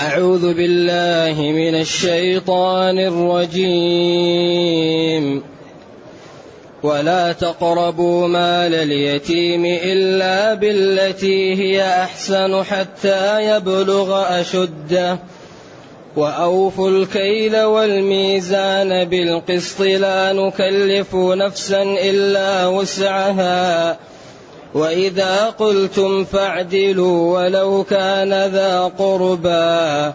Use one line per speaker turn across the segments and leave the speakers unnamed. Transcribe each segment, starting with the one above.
أعوذ بالله من الشيطان الرجيم. ولا تقربوا مال اليتيم إلا بالتي هي أحسن حتى يبلغ أشده. وأوفوا الكيل والميزان بالقسط لا نكلف نفسا إلا وسعها. وإذا قلتم فاعدلوا ولو كان ذا قربى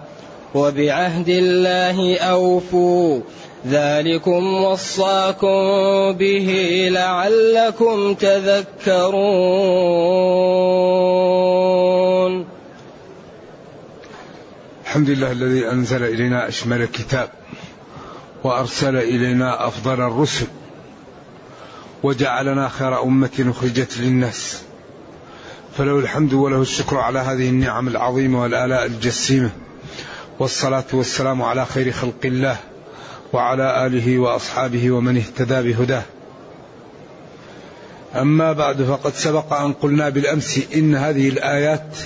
وبعهد الله أوفوا ذلكم وصاكم به لعلكم تذكرون.
الحمد لله الذي أنزل إلينا أشمل الكتاب وأرسل إلينا أفضل الرسل وجعلنا خير أمة أخرجت للناس. فله الحمد وله الشكر على هذه النعم العظيمة والآلاء الجسيمة. والصلاة والسلام على خير خلق الله وعلى آله وأصحابه ومن اهتدى بهداه. أما بعد فقد سبق أن قلنا بالأمس إن هذه الآيات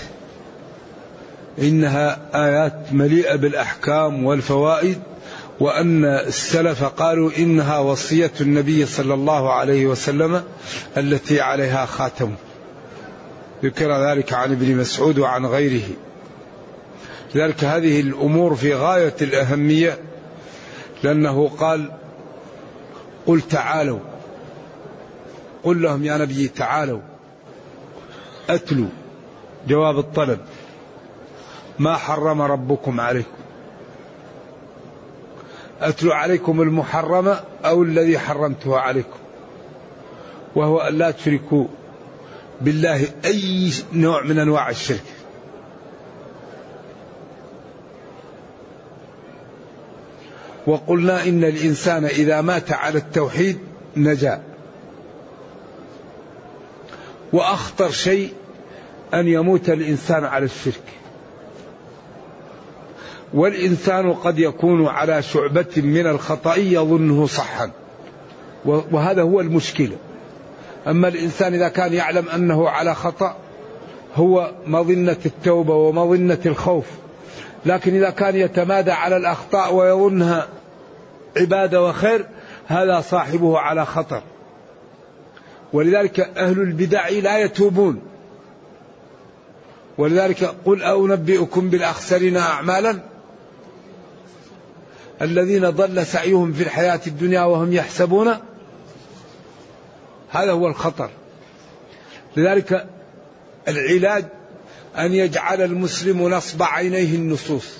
إنها آيات مليئة بالأحكام والفوائد وأن السلف قالوا إنها وصية النبي صلى الله عليه وسلم التي عليها خاتم. ذكر ذلك عن ابن مسعود وعن غيره. لذلك هذه الأمور في غاية الأهمية لأنه قال قل تعالوا. قل لهم يا نبي تعالوا. أتلوا جواب الطلب ما حرم ربكم عليكم؟ أتلو عليكم المحرم أو الذي حرمته عليكم. وهو أن لا تشركوا بالله أي نوع من أنواع الشرك. وقلنا إن الإنسان إذا مات على التوحيد نجا. وأخطر شيء أن يموت الإنسان على الشرك. والإنسان قد يكون على شعبة من الخطأ يظنه صحا. وهذا هو المشكلة. أما الإنسان إذا كان يعلم أنه على خطأ هو مظنة التوبة ومظنة الخوف. لكن إذا كان يتمادى على الأخطاء ويظنها عبادة وخير هذا صاحبه على خطر. ولذلك أهل البدع لا يتوبون. ولذلك قل أنبئكم بالأخسرين أعمالا؟ الذين ضل سعيهم في الحياة الدنيا وهم يحسبون هذا هو الخطر. لذلك العلاج أن يجعل المسلم نصب عينيه النصوص.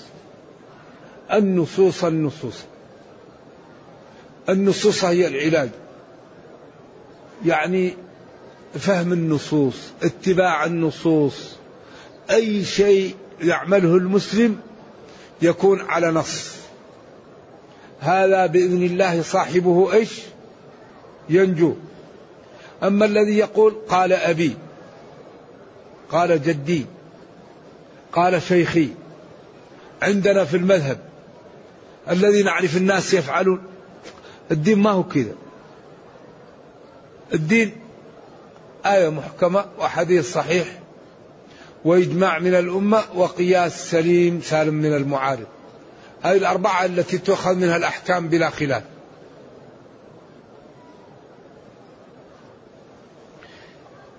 النصوص النصوص. النصوص هي العلاج. يعني فهم النصوص اتباع النصوص. أي شيء يعمله المسلم يكون على نص. هذا بإذن الله صاحبه إيش؟ ينجو. أما الذي يقول قال أبي قال جدي قال شيخي عندنا في المذهب الذي نعرف الناس يفعلون الدين ما هو كذا. الدين آية محكمة وحديث صحيح وإجماع من الأمة وقياس سليم سالم من المعارض. هذه الأربعة التي تؤخذ منها الأحكام بلا خلاف.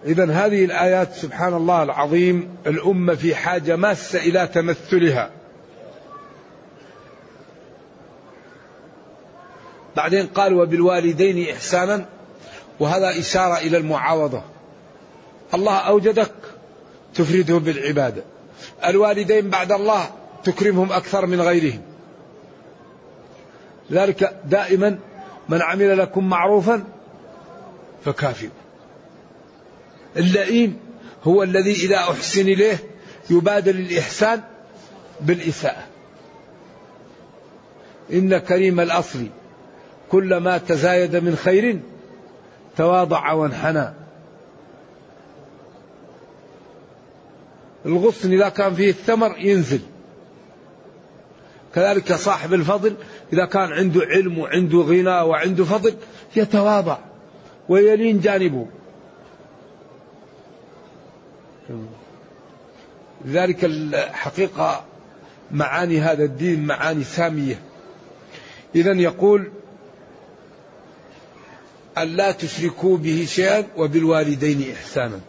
إذا هذه الآيات سبحان الله العظيم الأمة في حاجة ماسة إلى تمثلها. بعدين قال وبالوالدين إحسانا وهذا إشارة إلى المعاوضة. الله أوجدك تفرده بالعبادة. الوالدين بعد الله تكرمهم أكثر من غيرهم. ذلك دائما من عمل لكم معروفا فكافئوا اللئيم هو الذي إذا أحسن إليه يبادل الإحسان بالإساءة. إن كريم الأصل كلما تزايد من خير تواضع وانحنى. الغصن إذا كان فيه الثمر ينزل. كذلك صاحب الفضل إذا كان عنده علم وعنده غنى وعنده فضل يتواضع ويلين جانبه. لذلك الحقيقة معاني هذا الدين معاني سامية. إذا يقول أن لا تشركوا به شيئا وبالوالدين إحسانا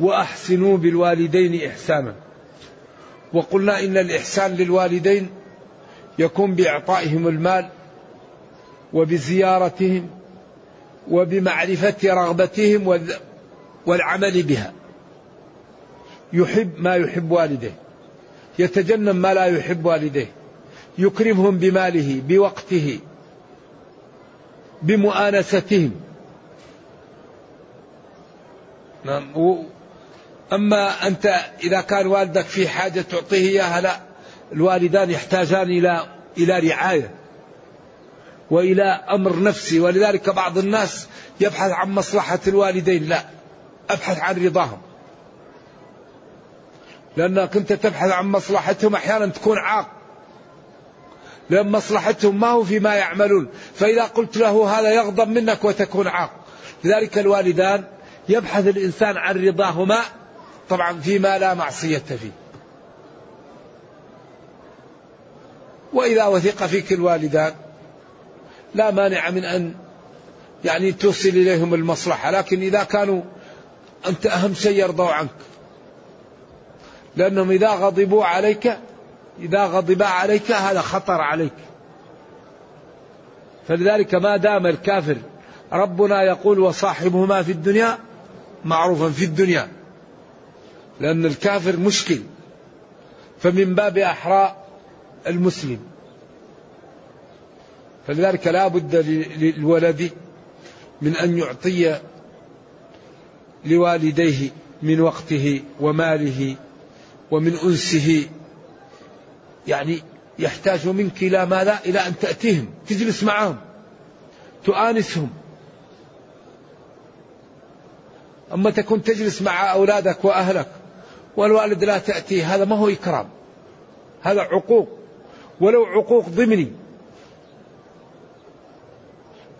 وأحسنوا بالوالدين إحسانا. وقلنا إن الإحسان للوالدين يكون بإعطائهم المال وبزيارتهم وبمعرفة رغبتهم والعمل بها. يحب ما يحب والديه يتجنب ما لا يحب والديه يكرمهم بماله بوقته بمؤانستهم. نعم أما أنت إذا كان والدك في حاجة تعطيه إياها لا. الوالدان يحتاجان إلى إلى رعاية وإلى أمر نفسي ولذلك بعض الناس يبحث عن مصلحة الوالدين. لا أبحث عن رضاهم. لأنك أنت تبحث عن مصلحتهم أحيانا تكون عاق. لأن مصلحتهم ما هو فيما يعملون. فإذا قلت له هذا يغضب منك وتكون عاق. لذلك الوالدان يبحث الإنسان عن رضاهما طبعا فيما لا معصية فيه. وإذا وثق فيك الوالدان لا مانع من أن يعني توصل إليهم المصلحة لكن إذا كانوا أنت أهم شيء يرضوا عنك. لأنهم إذا غضبوا عليك إذا غضبا عليك هذا خطر عليك. فلذلك ما دام الكافر ربنا يقول وصاحبهما في الدنيا معروفا في الدنيا لأن الكافر مشكل. فمن باب أحرى المسلم. فلذلك لا بد للولد من أن يعطي لوالديه من وقته وماله ومن أنسه. يعني يحتاج منك إلى ماذا؟ إلى أن تأتيهم تجلس معهم تؤانسهم. أما تكون تجلس مع أولادك وأهلك والوالد لا تأتي هذا ما هو إكرام هذا عقوق. ولو عقوق ضمني.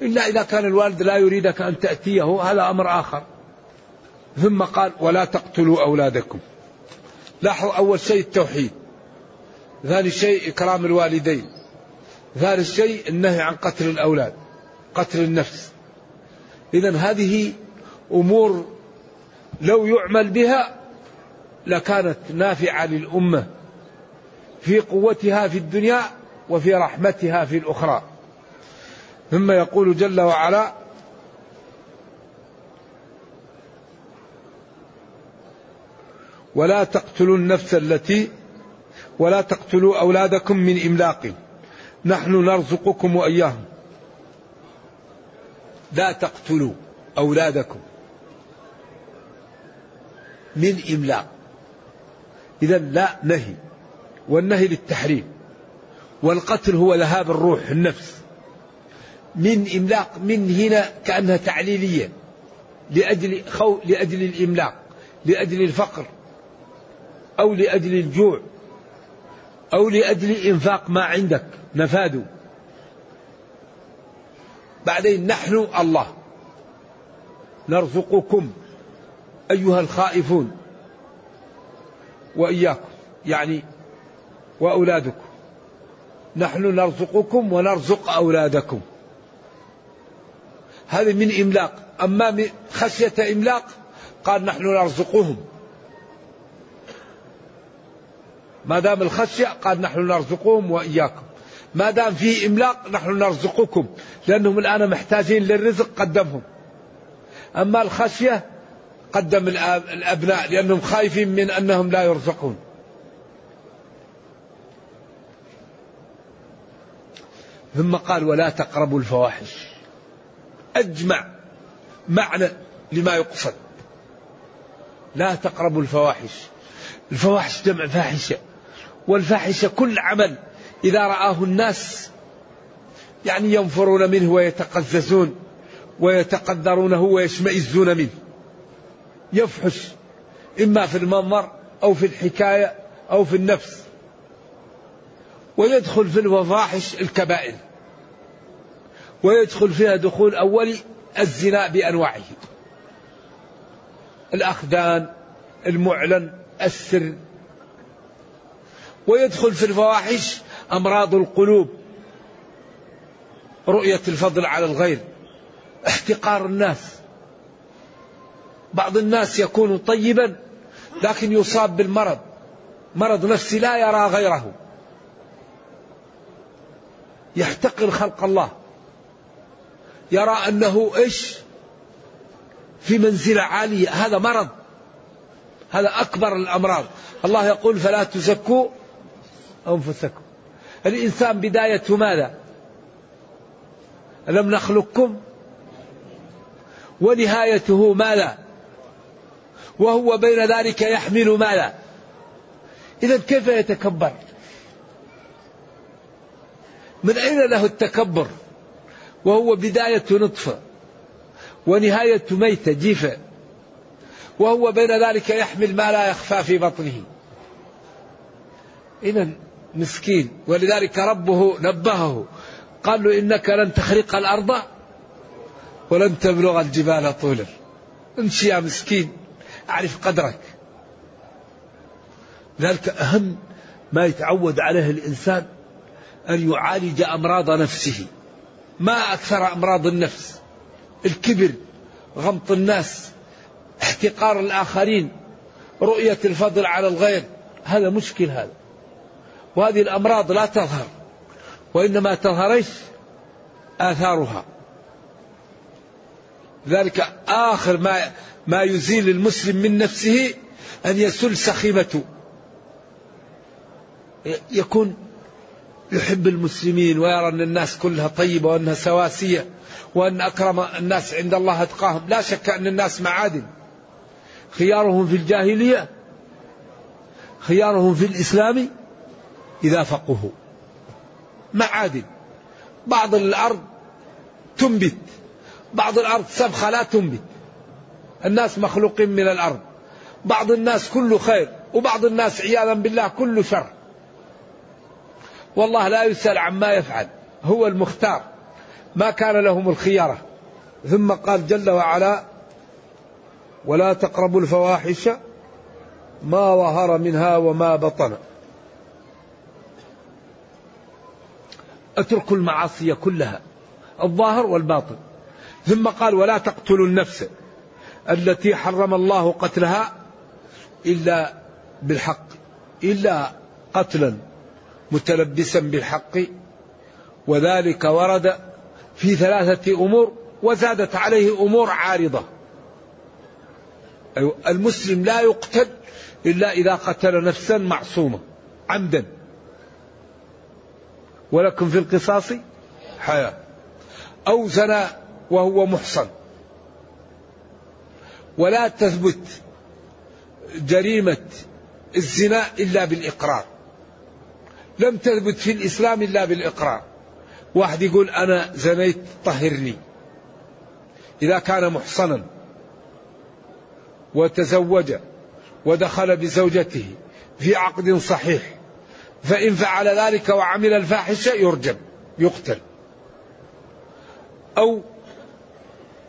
إلا إذا كان الوالد لا يريدك أن تأتيه هذا أمر آخر. ثم قال ولا تقتلوا أولادكم. لاحظوا أول شيء التوحيد. ثاني شيء إكرام الوالدين. ثالث شيء النهي عن قتل الأولاد قتل النفس. إذا هذه أمور لو يعمل بها لكانت نافعة للأمة. في قوتها في الدنيا وفي رحمتها في الأخرى. ثم يقول جل وعلا ولا تقتلوا النفس التي ولا تقتلوا أولادكم من إملاق. نحن نرزقكم وإياهم. لا تقتلوا أولادكم من إملاق. إذا لا نهي. والنهي للتحريم. والقتل هو ذهاب الروح النفس. من إملاق من هنا كأنها تعليلية لأجل خو لأجل الإملاق لأجل الفقر أو لأجل الجوع أو لأجل إنفاق ما عندك نفاده بعدين نحن الله. نرزقكم أيها الخائفون. وإياكم. يعني وأولادكم نحن نرزقكم ونرزق أولادكم. هذه من إملاق. أما من خشية إملاق قال نحن نرزقهم. ما دام الخشية قال نحن نرزقهم وإياكم. ما دام في إملاق نحن نرزقكم. لأنهم الآن محتاجين للرزق قدمهم. أما الخشية قدم الأبناء لأنهم خايفين من أنهم لا يرزقون. ثم قال ولا تقربوا الفواحش. أجمع معنى لما يقصد. لا تقربوا الفواحش. الفواحش جمع فاحشة. والفاحشة كل عمل إذا رآه الناس يعني ينفرون منه ويتقززون ويتقدرونه ويشمئزون منه. يفحش. إما في المنظر أو في الحكاية أو في النفس. ويدخل في الفواحش الكبائر. ويدخل فيها دخول أولي الزنا بأنواعه. الأخدان المعلن السر. ويدخل في الفواحش أمراض القلوب. رؤية الفضل على الغير. احتقار الناس. بعض الناس يكون طيبا لكن يصاب بالمرض. مرض نفسي لا يرى غيره. يحتقر خلق الله. يرى أنه إيش؟ في منزلة عالية. هذا مرض. هذا أكبر الأمراض. الله يقول فلا تزكوا أنفسكم. الإنسان بدايته ماذا؟ ألم نخلقكم؟ ونهايته ماذا؟ وهو بين ذلك يحمل ماذا؟ إذا كيف يتكبر؟ من أين له التكبر؟ وهو بداية نطفة ونهاية ميتة جيفة. وهو بين ذلك يحمل ما لا يخفى في بطنه. إذا مسكين ولذلك ربه نبهه. قال له إنك لن تخرق الأرض ولن تبلغ الجبال طولا. امشي يا مسكين أعرف قدرك. ذلك أهم ما يتعود عليه الإنسان أن يعالج أمراض نفسه. ما أكثر أمراض النفس. الكبر غمط الناس احتقار الآخرين رؤية الفضل على الغير. هذا مشكل هذا. وهذه الأمراض لا تظهر. وإنما تظهر إيش؟ آثارها. ذلك آخر ما ما يزيل المسلم من نفسه أن يسل سخيمته. يكون يحب المسلمين ويرى أن الناس كلها طيبة وأنها سواسية وأن أكرم الناس عند الله أتقاهم. لا شك أن الناس معادن. خيارهم في الجاهلية خيارهم في الإسلام إذا فقهوا. معادن. بعض الأرض تنبت. بعض الأرض سبخة لا تنبت. الناس مخلوقين من الأرض. بعض الناس كله خير وبعض الناس عياذا بالله كله شر. والله لا يسأل عما يفعل هو المختار. ما كان لهم الخيارة. ثم قال جل وعلا ولا تقربوا الفواحش ما ظهر منها وما بطن. اتركوا المعاصي كلها الظاهر والباطن. ثم قال ولا تقتلوا النفس التي حرم الله قتلها إلا بالحق إلا قتلا. متلبسا بالحق وذلك ورد في ثلاثة أمور وزادت عليه أمور عارضة. أيوة، المسلم لا يقتل إلا إذا قتل نفسا معصومة عمدا. ولكم في القصاص حياة. أو زنى وهو محصن. ولا تثبت جريمة الزنا إلا بالإقرار. لم تثبت في الإسلام إلا بالإقرار. واحد يقول أنا زنيت طهرني. إذا كان محصنا وتزوج ودخل بزوجته في عقد صحيح فإن فعل ذلك وعمل الفاحشة يرجم يقتل. أو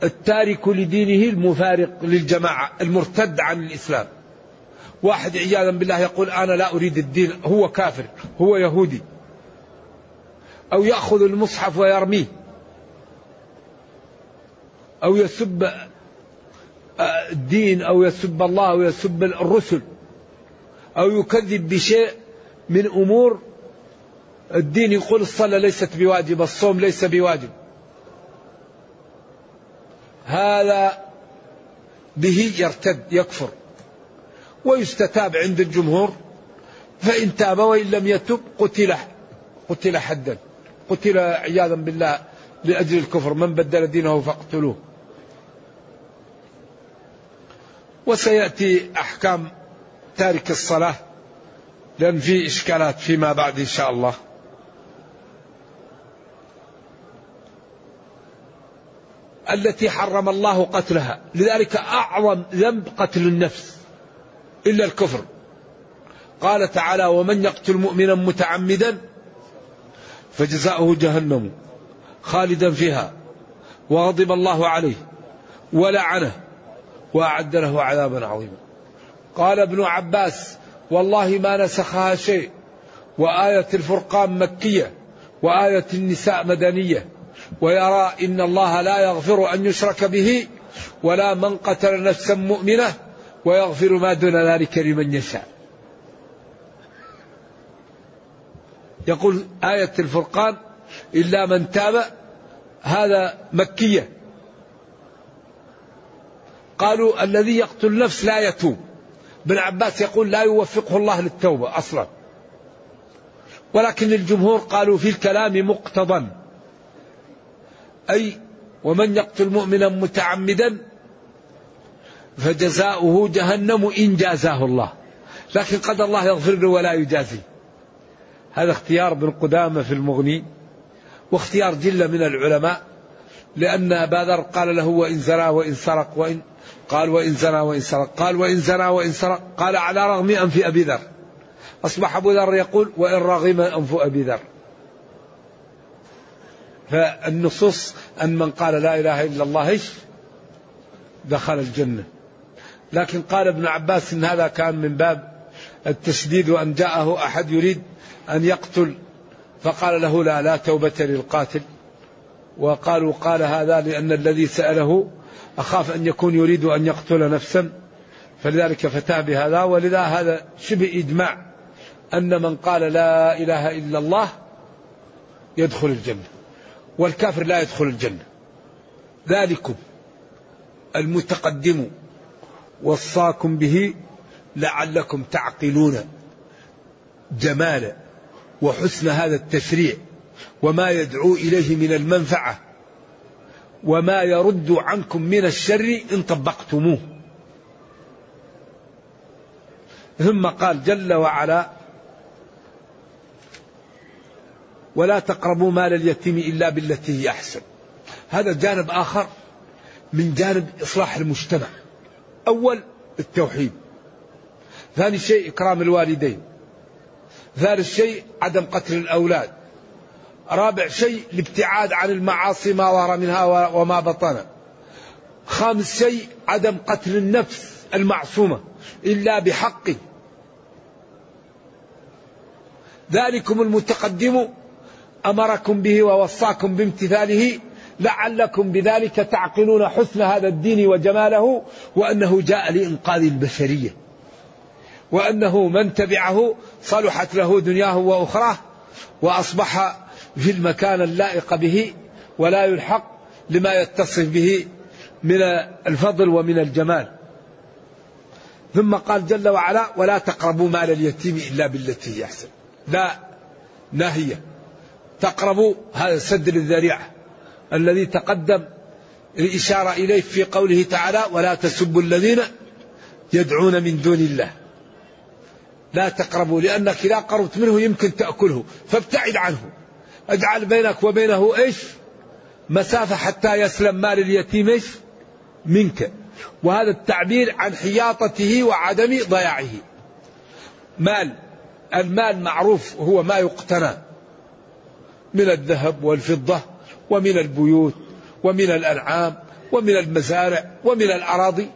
التارك لدينه المفارق للجماعة المرتد عن الإسلام. واحد عياذا بالله يقول أنا لا أريد الدين هو كافر هو يهودي. أو يأخذ المصحف ويرميه. أو يسب الدين أو يسب الله أو يسب الرسل. أو يكذب بشيء من أمور الدين يقول الصلاة ليست بواجب الصوم ليس بواجب. هذا به يرتد يكفر. ويستتاب عند الجمهور فإن تاب وإن لم يتب قتل قتل حدا قتل عياذا بالله لأجل الكفر من بدل دينه فاقتلوه. وسيأتي أحكام تارك الصلاة لأن في إشكالات فيما بعد إن شاء الله. التي حرم الله قتلها لذلك أعظم ذنب قتل النفس. إلا الكفر. قال تعالى ومن يقتل مؤمنا متعمدا فجزاؤه جهنم خالدا فيها وغضب الله عليه ولعنه وأعد له عذابا عظيما. قال ابن عباس والله ما نسخها شيء وآية الفرقان مكية وآية النساء مدنية ويرى إن الله لا يغفر أن يشرك به ولا من قتل نفسا مؤمنة ويغفر ما دون ذلك لمن يشاء. يقول آية الفرقان إلا من تاب هذا مكية. قالوا الذي يقتل نفس لا يتوب. ابن عباس يقول لا يوفقه الله للتوبة أصلا. ولكن الجمهور قالوا في الكلام مقتضا. أي ومن يقتل مؤمنا متعمدا فجزاؤه جهنم إن جازاه الله. لكن قد الله يغفر له ولا يجازي. هذا اختيار ابن قدامة في المغني واختيار جلة من العلماء لأن أبا ذر قال له وإن زرى وإن سرق وإن قال وإن زنى وإن سرق قال وإن زنى وإن سرق قال على رغم أنف أبي ذر. أصبح أبو ذر يقول وإن رغم أنف أبي ذر. فالنصوص أن من قال لا إله إلا الله دخل الجنة. لكن قال ابن عباس إن هذا كان من باب التشديد وأن جاءه أحد يريد أن يقتل فقال له لا لا توبة للقاتل. وقالوا قال هذا لأن الذي سأله أخاف أن يكون يريد أن يقتل نفسا فلذلك فتاه بهذا. ولذا هذا شبه إجماع أن من قال لا إله إلا الله يدخل الجنة والكافر لا يدخل الجنة. ذلكم المتقدم وصاكم به لعلكم تعقلون جمال وحسن هذا التشريع وما يدعو إليه من المنفعة وما يرد عنكم من الشر إن طبقتموه. ثم قال جل وعلا ولا تقربوا مال اليتيم إلا بالتي هي أحسن. هذا جانب آخر من جانب إصلاح المجتمع. اول التوحيد. ثاني شيء إكرام الوالدين. ثالث شيء عدم قتل الأولاد. رابع شيء الابتعاد عن المعاصي ما ظهر منها وما بطن. خامس شيء عدم قتل النفس المعصومة إلا بحقه ذلكم المتقدم أمركم به ووصاكم بامتثاله لعلكم بذلك تعقلون حسن هذا الدين وجماله وأنه جاء لإنقاذ البشرية. وأنه من تبعه صلحت له دنياه وأخراه وأصبح في المكان اللائق به ولا يلحق لما يتصف به من الفضل ومن الجمال. ثم قال جل وعلا ولا تقربوا مال اليتيم إلا بالتي هي أحسن. لا ناهية. تقربوا هذا سد للذريعة. الذي تقدم الإشارة إليه في قوله تعالى ولا تسبوا الذين يدعون من دون الله. لا تقربوا لأنك إذا قربت منه يمكن تأكله فابتعد عنه. اجعل بينك وبينه إيش؟ مسافة حتى يسلم مال اليتيم إيش؟ منك. وهذا التعبير عن حياطته وعدم ضياعه. مال المال معروف هو ما يقتنى من الذهب والفضة. ومن البيوت ومن الأنعام ومن المزارع ومن الأراضي.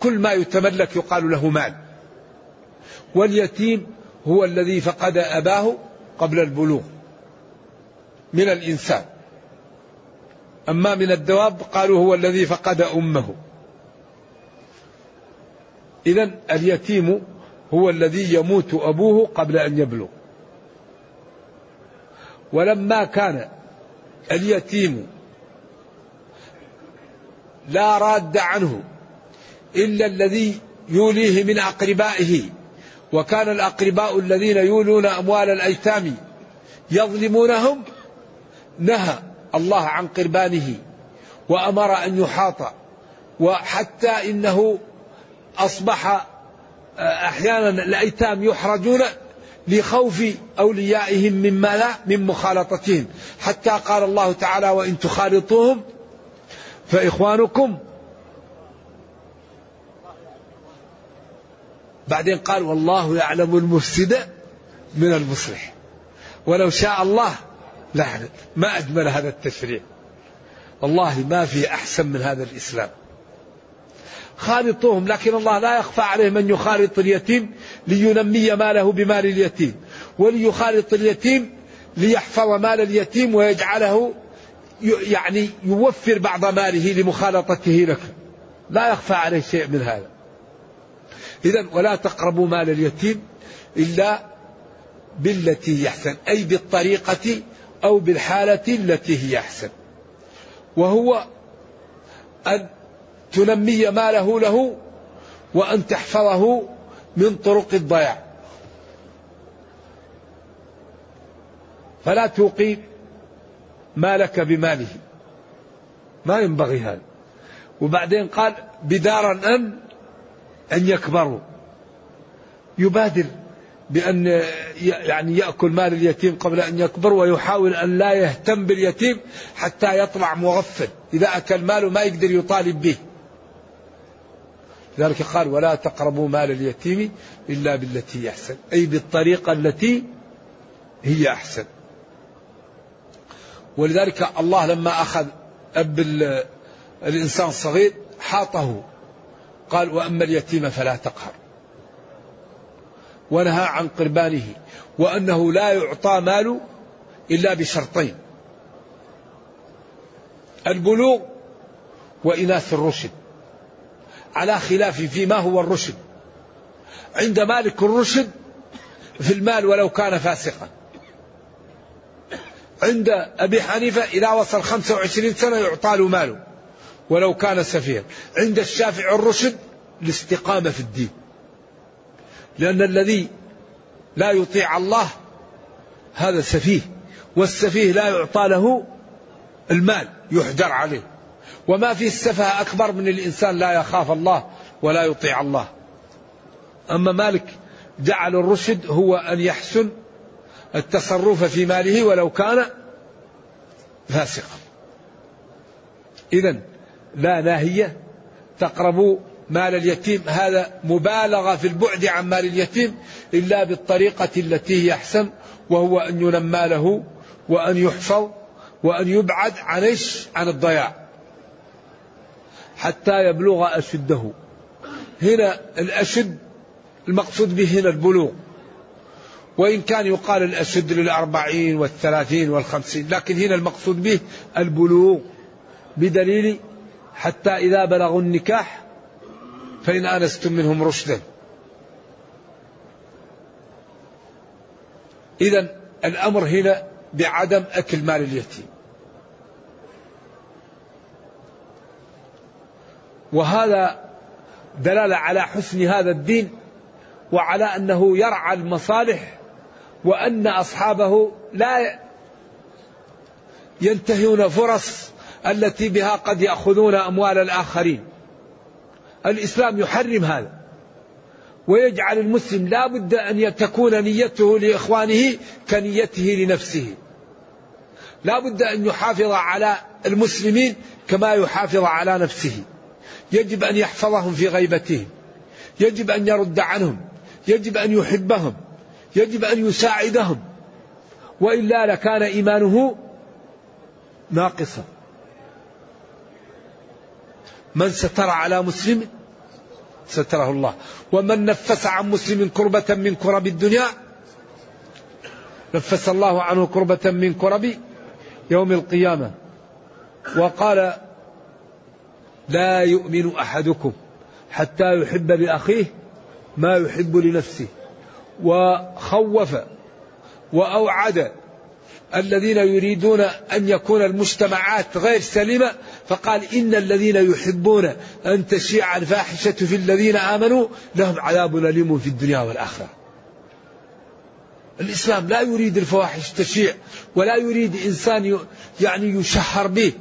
كل ما يتملك يقال له مال. واليتيم هو الذي فقد أباه قبل البلوغ. من الإنسان. أما من الدواب قالوا هو الذي فقد أمه. إذا اليتيم هو الذي يموت أبوه قبل أن يبلغ. ولما كان اليتيم لا راد عنه إلا الذي يوليه من أقربائه وكان الأقرباء الذين يولون أموال الأيتام يظلمونهم نهى الله عن قربانه وأمر أن يحاط وحتى إنه أصبح أحيانا الأيتام يحرجون لخوف أوليائهم مما لا من مخالطتهم حتى قال الله تعالى وإن تخالطوهم فإخوانكم. بعدين قال والله يعلم المفسد من المصلح. ولو شاء الله لعنت ما أجمل هذا التشريع. والله ما في أحسن من هذا الإسلام. خالطوهم لكن الله لا يخفى عليه من يخالط اليتيم لينمي ماله بمال اليتيم وليخالط اليتيم ليحفظ مال اليتيم ويجعله يعني يوفر بعض ماله لمخالطته لك. لا يخفى عليه شيء من هذا. إذا ولا تقربوا مال اليتيم إلا بالتي يحسن أي بالطريقة أو بالحالة التي هي أحسن. وهو أن تنمي ماله له وأن تحفظه من طرق الضياع. فلا توقي مالك بماله. ما ينبغي هذا. وبعدين قال بدارا أن أن يكبروا. يبادر بأن يعني يأكل مال اليتيم قبل أن يكبر ويحاول أن لا يهتم باليتيم حتى يطلع مغفل. إذا أكل ماله ما يقدر يطالب به. لذلك قال ولا تقربوا مال اليتيم إلا بالتي هي أحسن. أي بالطريقة التي هي أحسن. ولذلك الله لما أخذ أب الإنسان الصغير حاطه. قال وأما اليتيم فلا تقهر. ونهى عن قربانه. وأنه لا يعطى مال إلا بشرطين. البلوغ وإناث الرشد. على خلاف فيما هو الرشد. عند مالك الرشد في المال ولو كان فاسقا. عند أبي حنيفة إذا وصل 25 سنة يعطى له ماله ولو كان سفيها عند الشافعي الرشد الاستقامة في الدين. لأن الذي لا يطيع الله هذا سفيه والسفيه لا يعطى له المال يحجر عليه. وما في السفه أكبر من الإنسان لا يخاف الله ولا يطيع الله. أما مالك جعل الرشد هو أن يحسن التصرف في ماله ولو كان فاسقا. إذا لا ناهية تقربوا مال اليتيم هذا مبالغة في البعد عن مال اليتيم إلا بالطريقة التي هي أحسن وهو أن ينمى له وأن يحفظ وأن يبعد عن عن الضياع. حتى يبلغ أشده. هنا الأشد المقصود به هنا البلوغ. وإن كان يقال الأشد للأربعين والثلاثين والخمسين لكن هنا المقصود به البلوغ. بدليل حتى إذا بلغوا النكاح فإن آنستم منهم رشدا. إذا الأمر هنا بعدم أكل مال اليتيم. وهذا دلالة على حسن هذا الدين وعلى أنه يرعى المصالح وأن أصحابه لا ينتهون فرص التي بها قد يأخذون أموال الآخرين. الإسلام يحرم هذا. ويجعل المسلم لا بد أن تكون نيته لإخوانه كنيته لنفسه. لا بد أن يحافظ على المسلمين كما يحافظ على نفسه. يجب أن يحفظهم في غيبتهم. يجب أن يرد عنهم. يجب أن يحبهم. يجب أن يساعدهم. وإلا لكان إيمانه ناقصا. من ستر على مسلم ستره الله. ومن نفس عن مسلم كربة من كرب الدنيا نفس الله عنه كربة من كرب يوم القيامة. وقال لا يؤمن أحدكم حتى يحب لأخيه ما يحب لنفسه. وخوف وأوعد الذين يريدون أن يكون المجتمعات غير سليمة فقال إن الذين يحبون أن تشيع الفاحشة في الذين آمنوا لهم عذاب أليم في الدنيا والآخرة. الإسلام لا يريد الفواحش تشيع ولا يريد إنسان يعني يشهر به.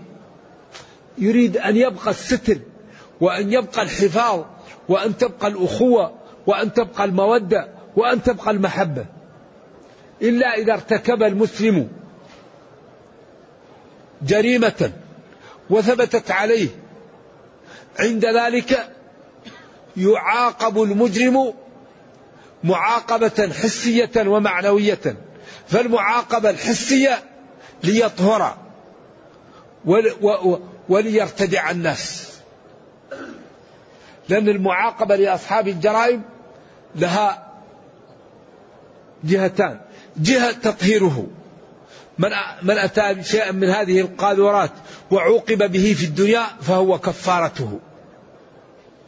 يريد أن يبقى الستر وأن يبقى الحفاظ وأن تبقى الأخوة وأن تبقى المودة وأن تبقى المحبة. إلا إذا ارتكب المسلم جريمة وثبتت عليه. عند ذلك يعاقب المجرم معاقبة حسية ومعنوية. فالمعاقبة الحسية ليطهر. وليرتدع الناس. لأن المعاقبة لأصحاب الجرائم لها جهتان. جهة تطهيره. من من أتى بشيئا من هذه القاذورات وعوقب به في الدنيا فهو كفارته.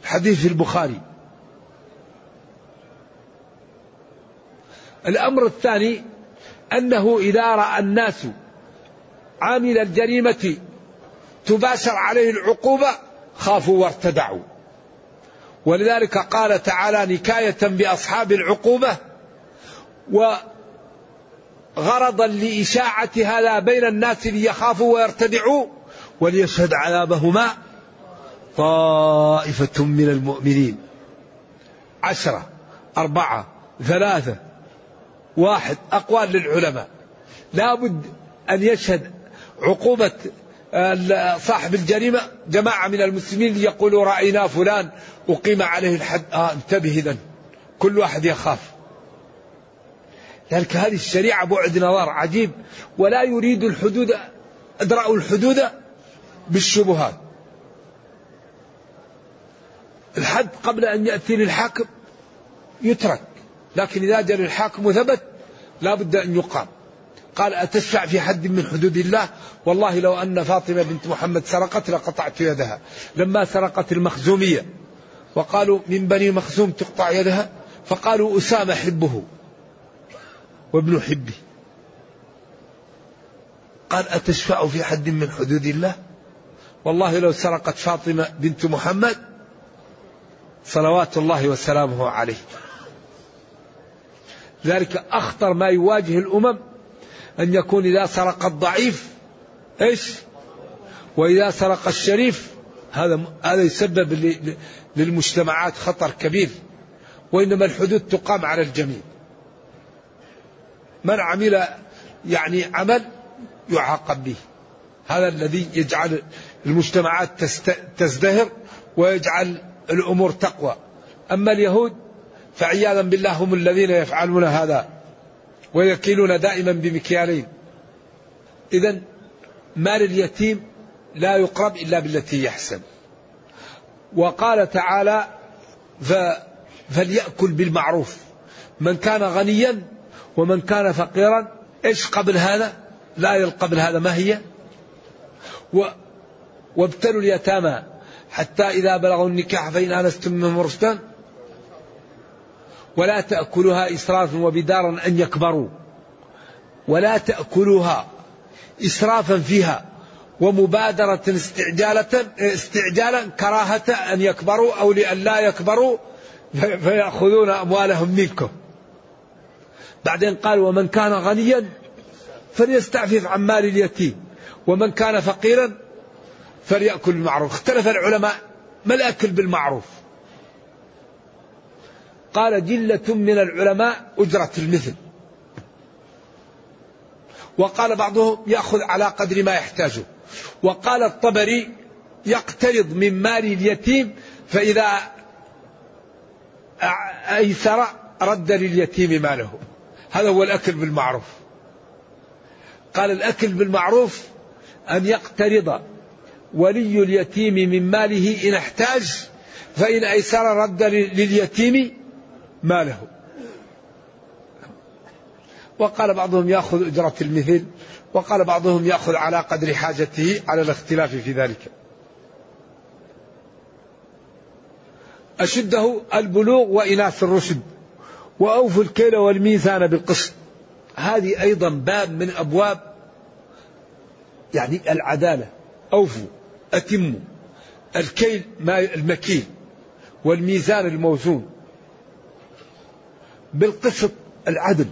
حديث البخاري. الأمر الثاني أنه إذا رأى الناس عامل الجريمة تباشر عليه العقوبة خافوا وارتدعوا. ولذلك قال تعالى نكاية بأصحاب العقوبة وغرضا لإشاعة هذا بين الناس ليخافوا ويرتدعوا وليشهد عذابهما طائفة من المؤمنين. عشرة أربعة ثلاثة واحد أقوال للعلماء. لابد أن يشهد عقوبة صاحب الجريمة جماعة من المسلمين يقولوا رأينا فلان أقيم عليه الحد. آه انتبه إذا كل واحد يخاف. لذلك هذه الشريعة بعد نظر عجيب. ولا يريد الحدود أدرأوا الحدود بالشبهات. الحد قبل أن يأتي للحاكم يترك. لكن إذا جاء للحاكم وثبت لا بد أن يقام. قال أتشفع في حد من حدود الله؟ والله لو أن فاطمة بنت محمد سرقت لقطعت يدها. لما سرقت المخزومية. وقالوا من بني مخزوم تقطع يدها؟ فقالوا أسامة حبه وابن حبه. قال أتشفع في حد من حدود الله؟ والله لو سرقت فاطمة بنت محمد صلوات الله وسلامه عليه. ذلك أخطر ما يواجه الأمم أن يكون إذا سرق الضعيف إيش؟ وإذا سرق الشريف هذا هذا يسبب للمجتمعات خطر كبير. وإنما الحدود تقام على الجميع. من عمل يعني عمل يعاقب به. هذا الذي يجعل المجتمعات تزدهر ويجعل الأمور تقوى. أما اليهود فعياذا بالله هم الذين يفعلون هذا. ويكيلون دائما بمكيالين. إذا مال اليتيم لا يقرب إلا بالتي يحسن. وقال تعالى فليأكل بالمعروف. من كان غنيا ومن كان فقيرا إيش قبل هذا؟ لا قبل هذا ما هي؟ و وابتلوا اليتامى حتى إذا بلغوا النكاح فإن آنستم منهم رشدا ولا تأكلها إسرافا وبدارا أن يكبروا. ولا تأكلوها إسرافا فيها ومبادرة استعجالة استعجالا كراهة أن يكبروا أو لئلا يكبروا فيأخذون أموالهم منكم. بعدين قال ومن كان غنيا فليستعفف عن مال اليتيم ومن كان فقيرا فليأكل بالمعروف. اختلف العلماء ما الأكل بالمعروف؟ قال جلة من العلماء أجرة المثل. وقال بعضهم يأخذ على قدر ما يحتاجه. وقال الطبري يقترض من مال اليتيم فإذا أيسر رد لليتيم ماله. هذا هو الأكل بالمعروف. قال الأكل بالمعروف أن يقترض ولي اليتيم من ماله إن احتاج فإن أيسر رد لليتيم ماله وقال بعضهم يأخذ أجرة المثل وقال بعضهم يأخذ على قدر حاجته على الاختلاف في ذلك. أشده البلوغ وإناث الرشد وأوفوا الكيل والميزان بالقسط. هذه أيضا باب من أبواب يعني العدالة. أوفوا أتموا. الكيل المكيل والميزان الموزون. بالقسط العدل.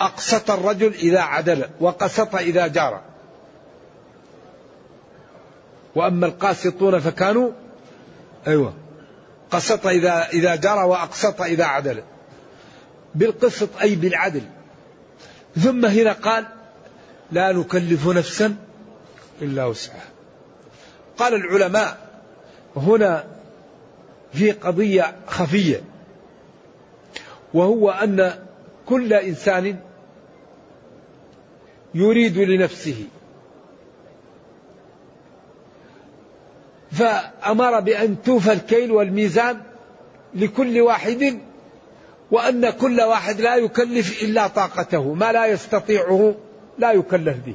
أقسط الرجل إذا عدل وقسط إذا جار. وأما القاسطون فكانوا أيوة قسط إذا إذا جرى وأقسط إذا عدل. بالقسط أي بالعدل. ثم هنا قال لا نكلف نفسا إلا وسعها. قال العلماء هنا في قضية خفية وهو أن كل إنسان يريد لنفسه. فأمر بأن توفى الكيل والميزان لكل واحد وأن كل واحد لا يكلف إلا طاقته ما لا يستطيعه لا يكلف به.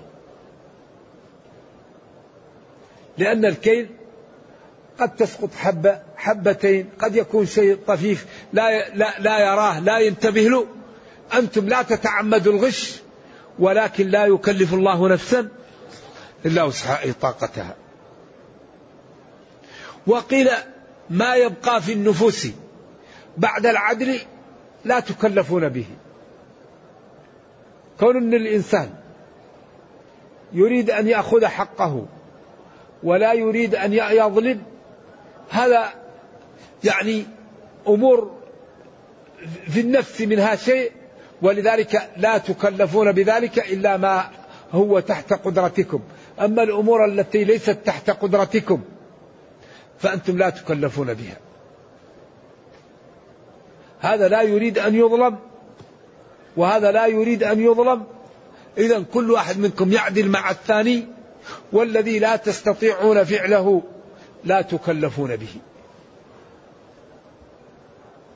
لأن الكيل قد تسقط حبة حبتين قد يكون شيء طفيف لا, لا, لا يراه لا ينتبه له. أنتم لا تتعمدوا الغش ولكن لا يكلف الله نفسا إلا وسعها طاقتها. وقيل ما يبقى في النفوس بعد العدل لا تكلفون به. كون إن الإنسان يريد أن يأخذ حقه ولا يريد أن يظلم هذا يعني أمور في النفس منها شيء ولذلك لا تكلفون بذلك إلا ما هو تحت قدرتكم. أما الأمور التي ليست تحت قدرتكم فأنتم لا تكلفون بها. هذا لا يريد أن يظلم وهذا لا يريد أن يظلم. اذا كل واحد منكم يعدل مع الثاني والذي لا تستطيعون فعله لا تكلفون به.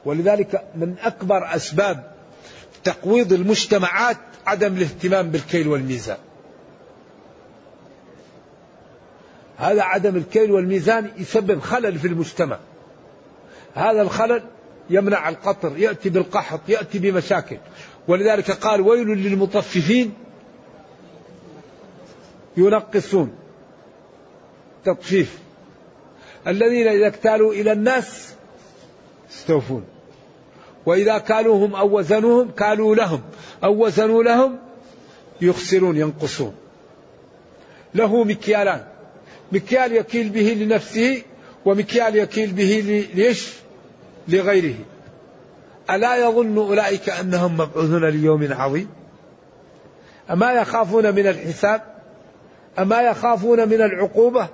ولذلك من أكبر أسباب تقويض المجتمعات عدم الاهتمام بالكيل والميزان. هذا عدم الكيل والميزان يسبب خلل في المجتمع. هذا الخلل يمنع القطر يأتي بالقحط يأتي بمشاكل. ولذلك قال ويل للمطففين ينقصون تطفيف. الذين إذا اكتالوا إلى الناس استوفون. وإذا كالوهم أو وزنوهم كالوا لهم أو وزنوا لهم يخسرون ينقصون. له مكيالان. مكيال يكيل به لنفسه ومكيال يكيل به ليش؟ لغيره. ألا يظن أولئك أنهم مبعوثون ليوم عظيم؟ أما يخافون من الحساب؟ أما يخافون من العقوبة؟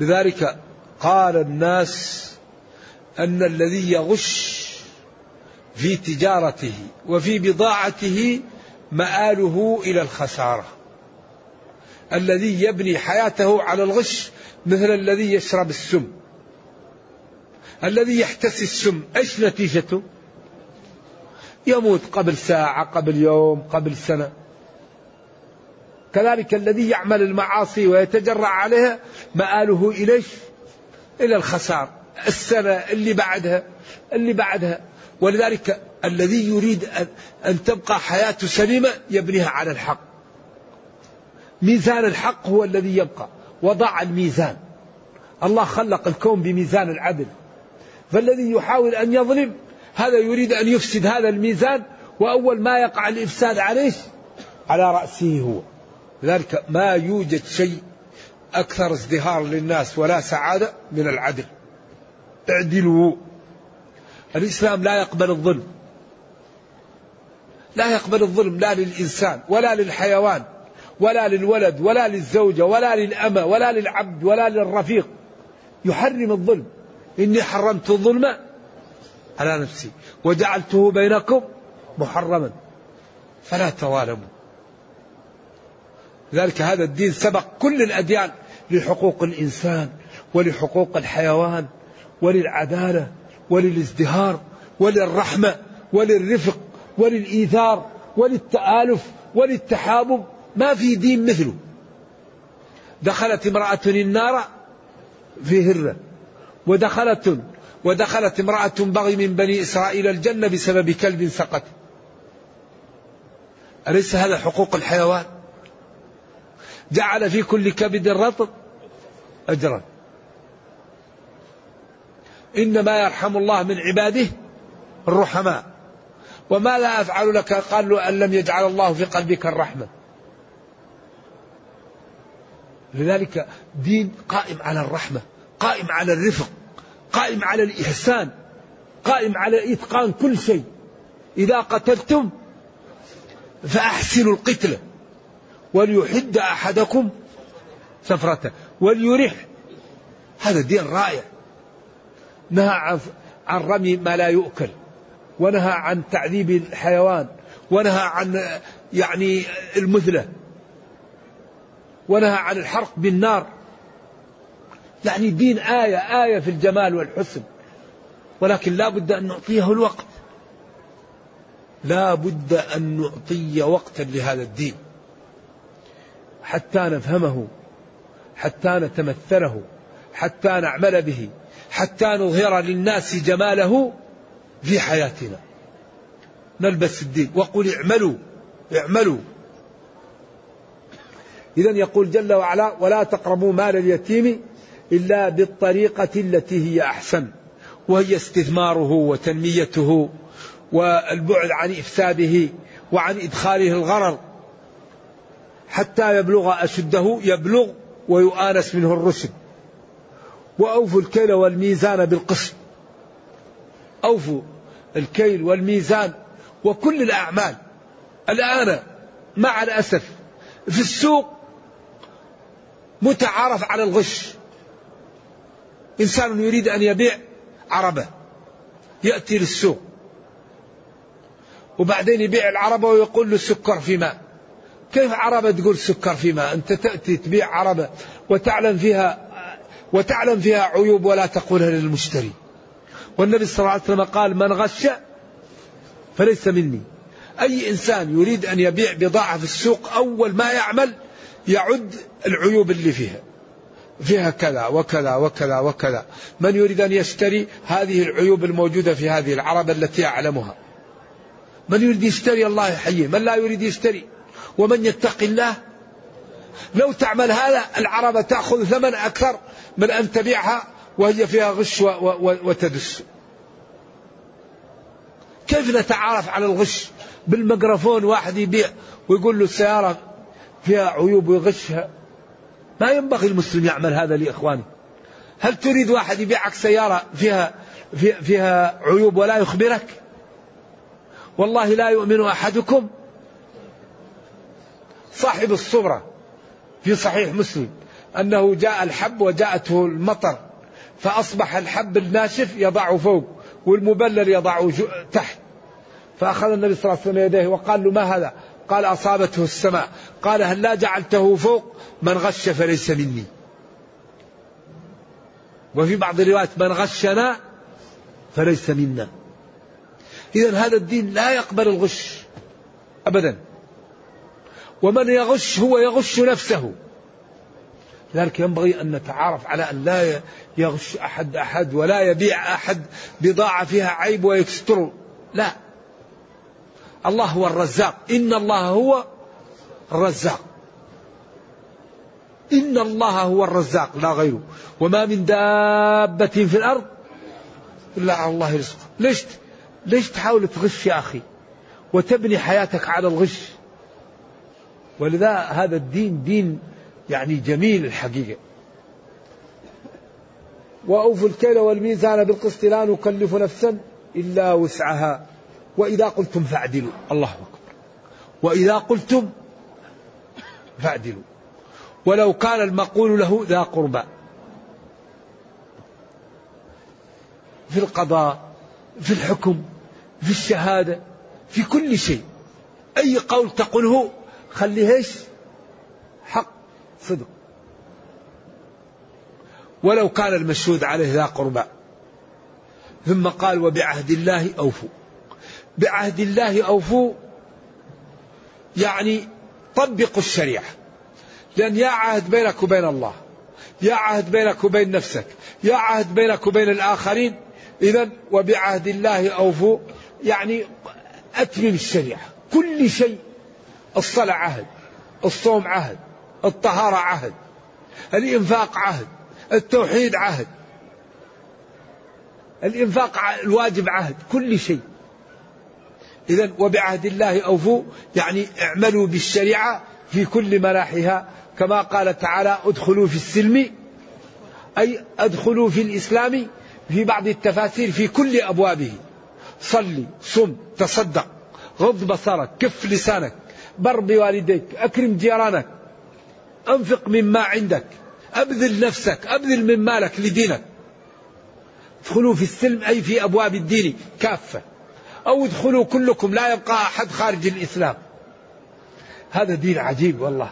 لذلك قال الناس أن الذي يغش في تجارته وفي بضاعته مآله إلى الخسارة. الذي يبني حياته على الغش مثل الذي يشرب السم. الذي يحتسي السم إيش نتيجته؟ يموت قبل ساعة قبل يوم قبل سنة. كذلك الذي يعمل المعاصي ويتجرع عليها مآله إليش؟ إلى الخسار. السنة اللي بعدها اللي بعدها. ولذلك الذي يريد أن تبقى حياته سليمة يبنيها على الحق. ميزان الحق هو الذي يبقى. وضع الميزان. الله خلق الكون بميزان العدل. فالذي يحاول أن يظلم هذا يريد أن يفسد هذا الميزان. وأول ما يقع الإفساد عليه؟ على رأسه هو. لذلك ما يوجد شيء أكثر ازدهار للناس ولا سعادة من العدل. اعدلوا. الإسلام لا يقبل الظلم. لا يقبل الظلم لا للإنسان ولا للحيوان ولا للولد ولا للزوجة ولا للأمة ولا للعبد ولا للرفيق. يحرم الظلم. إني حرمت الظلم على نفسي وجعلته بينكم محرما. فلا تظالموا. ذلك هذا الدين سبق كل الأديان لحقوق الإنسان ولحقوق الحيوان وللعدالة وللازدهار وللرحمة وللرفق وللإيثار وللتآلف وللتحابب. ما في دين مثله. دخلت امرأة النار في هرة ودخلت ودخلت امرأة بغي من بني إسرائيل الجنة بسبب كلب سقط. أليس هذا حقوق الحيوان؟ جعل في كل كبد رطب. أجرا. إنما يرحم الله من عباده الرحماء. وما لا أفعل لك قال له أن لم يجعل الله في قلبك الرحمة. لذلك دين قائم على الرحمة قائم على الرفق قائم على الإحسان قائم على إتقان كل شيء. إذا قتلتم فأحسنوا القتلة وليحد أحدكم سفرته وليرح هذا دين رائع. نهى عن رمي ما لا يؤكل ونهى عن تعذيب الحيوان ونهى عن يعني المثلة ونهى عن الحرق بالنار. يعني دين آية آية في الجمال والحسن. ولكن لا بد أن نعطيه الوقت. لا بد أن نعطي وقتا لهذا الدين. حتى نفهمه. حتى نتمثله حتى نعمل به حتى نظهر للناس جماله في حياتنا. نلبس الدين وقل اعملوا اعملوا. إذا يقول جل وعلا ولا تقربوا مال اليتيم إلا بالطريقة التي هي أحسن وهي استثماره وتنميته والبعد عن إفساده وعن إدخاله الغرر. حتى يبلغ أشده يبلغ ويؤانس منه الرشد. وأوفوا الكيل والميزان بالقسط. أوفوا الكيل والميزان وكل الأعمال. الآن مع الأسف في السوق متعارف على الغش. إنسان يريد أن يبيع عربة يأتي للسوق. وبعدين يبيع العربة ويقول له سكر في ماء. كيف عربة تقول سكر في ماء أنت تأتي تبيع عربة وتعلم فيها وتعلم فيها عيوب ولا تقولها للمشتري. والنبي صلى الله عليه وسلم قال من غش فليس مني. أي إنسان يريد أن يبيع بضاعة في السوق أول ما يعمل يعد العيوب اللي فيها. فيها كذا وكذا وكذا وكذا. من يريد أن يشتري هذه العيوب الموجودة في هذه العربة التي أعلمها؟ من يريد يشتري؟ الله يحييه. من لا يريد يشتري؟ ومن يتقي الله لو تعمل هذا العربة تأخذ ثمن أكثر من أن تبيعها وهي فيها غش وتدس كيف نتعارف على الغش؟ بالميكروفون واحد يبيع ويقول له السيارة فيها عيوب ويغشها. ما ينبغي المسلم يعمل هذا لإخوانه. هل تريد واحد يبيعك سيارة فيها فيها عيوب ولا يخبرك؟ والله لا يؤمن أحدكم صاحب الصبرة في صحيح مسلم أنه جاء الحب وجاءته المطر فأصبح الحب الناشف يضع فوق والمبلل يضع تحت. فأخذ النبي صلى الله عليه وسلم يديه وقال له ما هذا؟ قال أصابته السماء. قال هل لا جعلته فوق؟ من غش فليس مني. وفي بعض الروايات من غشنا فليس منا. إذا هذا الدين لا يقبل الغش أبدا. ومن يغش هو يغش نفسه. لذلك ينبغي أن نتعارف على أن لا يغش أحد أحد ولا يبيع أحد بضاعة فيها عيب ويكستر. لا. الله هو الرزاق. إن الله هو الرزاق. إن الله هو الرزاق لا غيره. وما من دابة في الأرض إلا على الله رزقه. ليش ليش تحاول تغش يا أخي؟ وتبني حياتك على الغش. ولذا هذا الدين دين يعني جميل الحقيقة. وأوفوا الكيل والميزان بالقسط لا نكلف نفسا إلا وسعها. وإذا قلتم فاعدلوا. الله أكبر. وإذا قلتم فاعدلوا. ولو كان المقول له ذا قربى. في القضاء في الحكم في الشهادة في كل شيء. أي قول تقوله خليه إيش حق صدق. ولو كان المشهود عليه ذا قربى ثم قال وبعهد الله أوفوا. بعهد الله أوفوا يعني طبقوا الشريعة. لأن يا عهد بينك وبين الله يا عهد بينك وبين نفسك يا عهد بينك وبين الآخرين إذا وبعهد الله أوفوا يعني أتمم الشريعة. كل شيء الصلاة عهد الصوم عهد الطهارة عهد الإنفاق عهد التوحيد عهد. الإنفاق الواجب عهد كل شيء. إذا وبعهد الله أوفوا يعني اعملوا بالشريعة في كل مناحها كما قال تعالى ادخلوا في السلم أي ادخلوا في الإسلام في بعض التفاسير في كل أبوابه. صلي صم تصدق غض بصرك كف لسانك بر بوالديك أكرم جيرانك أنفق مما عندك أبذل نفسك أبذل من مالك لدينك. ادخلوا في السلم أي في أبواب الدين كافة. أو ادخلوا كلكم لا يبقى أحد خارج الإسلام. هذا دين عجيب والله.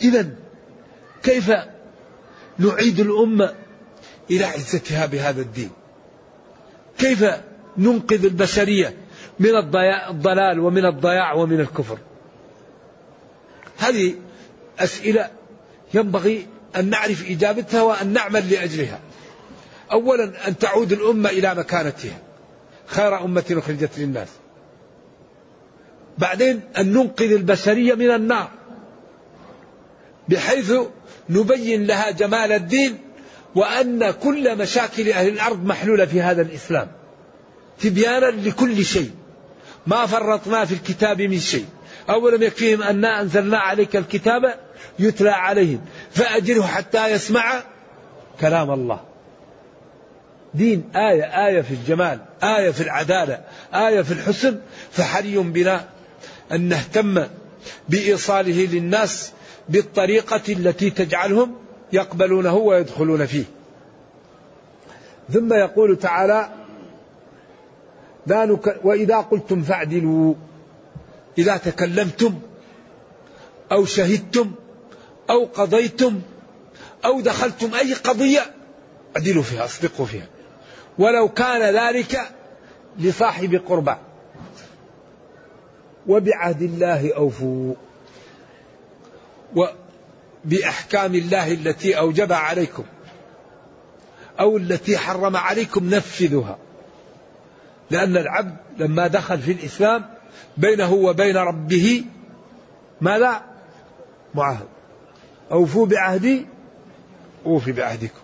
إذا كيف نعيد الأمة إلى عزتها بهذا الدين؟ كيف ننقذ البشرية؟ من الضلال ومن الضياع ومن الكفر. هذه أسئلة ينبغي أن نعرف إجابتها وأن نعمل لأجلها. أولا أن تعود الأمة إلى مكانتها. خير أمة أخرجت للناس. بعدين أن ننقذ البشرية من النار. بحيث نبين لها جمال الدين وأن كل مشاكل أهل الأرض محلولة في هذا الإسلام. تبيانا لكل شيء. ما فرطنا في الكتاب من شيء. أولم يكفيهم أنا أنزلنا عليك الكتاب يتلى عليهم. فأجره حتى يسمع كلام الله. دين آية آية في الجمال آية في العدالة آية في الحسن. فحري بنا أن نهتم بإيصاله للناس بالطريقة التي تجعلهم يقبلونه ويدخلون فيه. ثم يقول تعالى نك... وإذا قلتم فاعدلوا. إذا تكلمتم أو شهدتم أو قضيتم أو دخلتم أي قضية اعدلوا فيها اصدقوا فيها. ولو كان ذلك لصاحب قربى. وبعهد الله أوفوا. وبأحكام الله التي أوجب عليكم أو التي حرم عليكم نفذوها. لأن العبد لما دخل في الإسلام بينه وبين ربه ماذا معاهد. أوفوا بعهدي أوفي بعهدكم.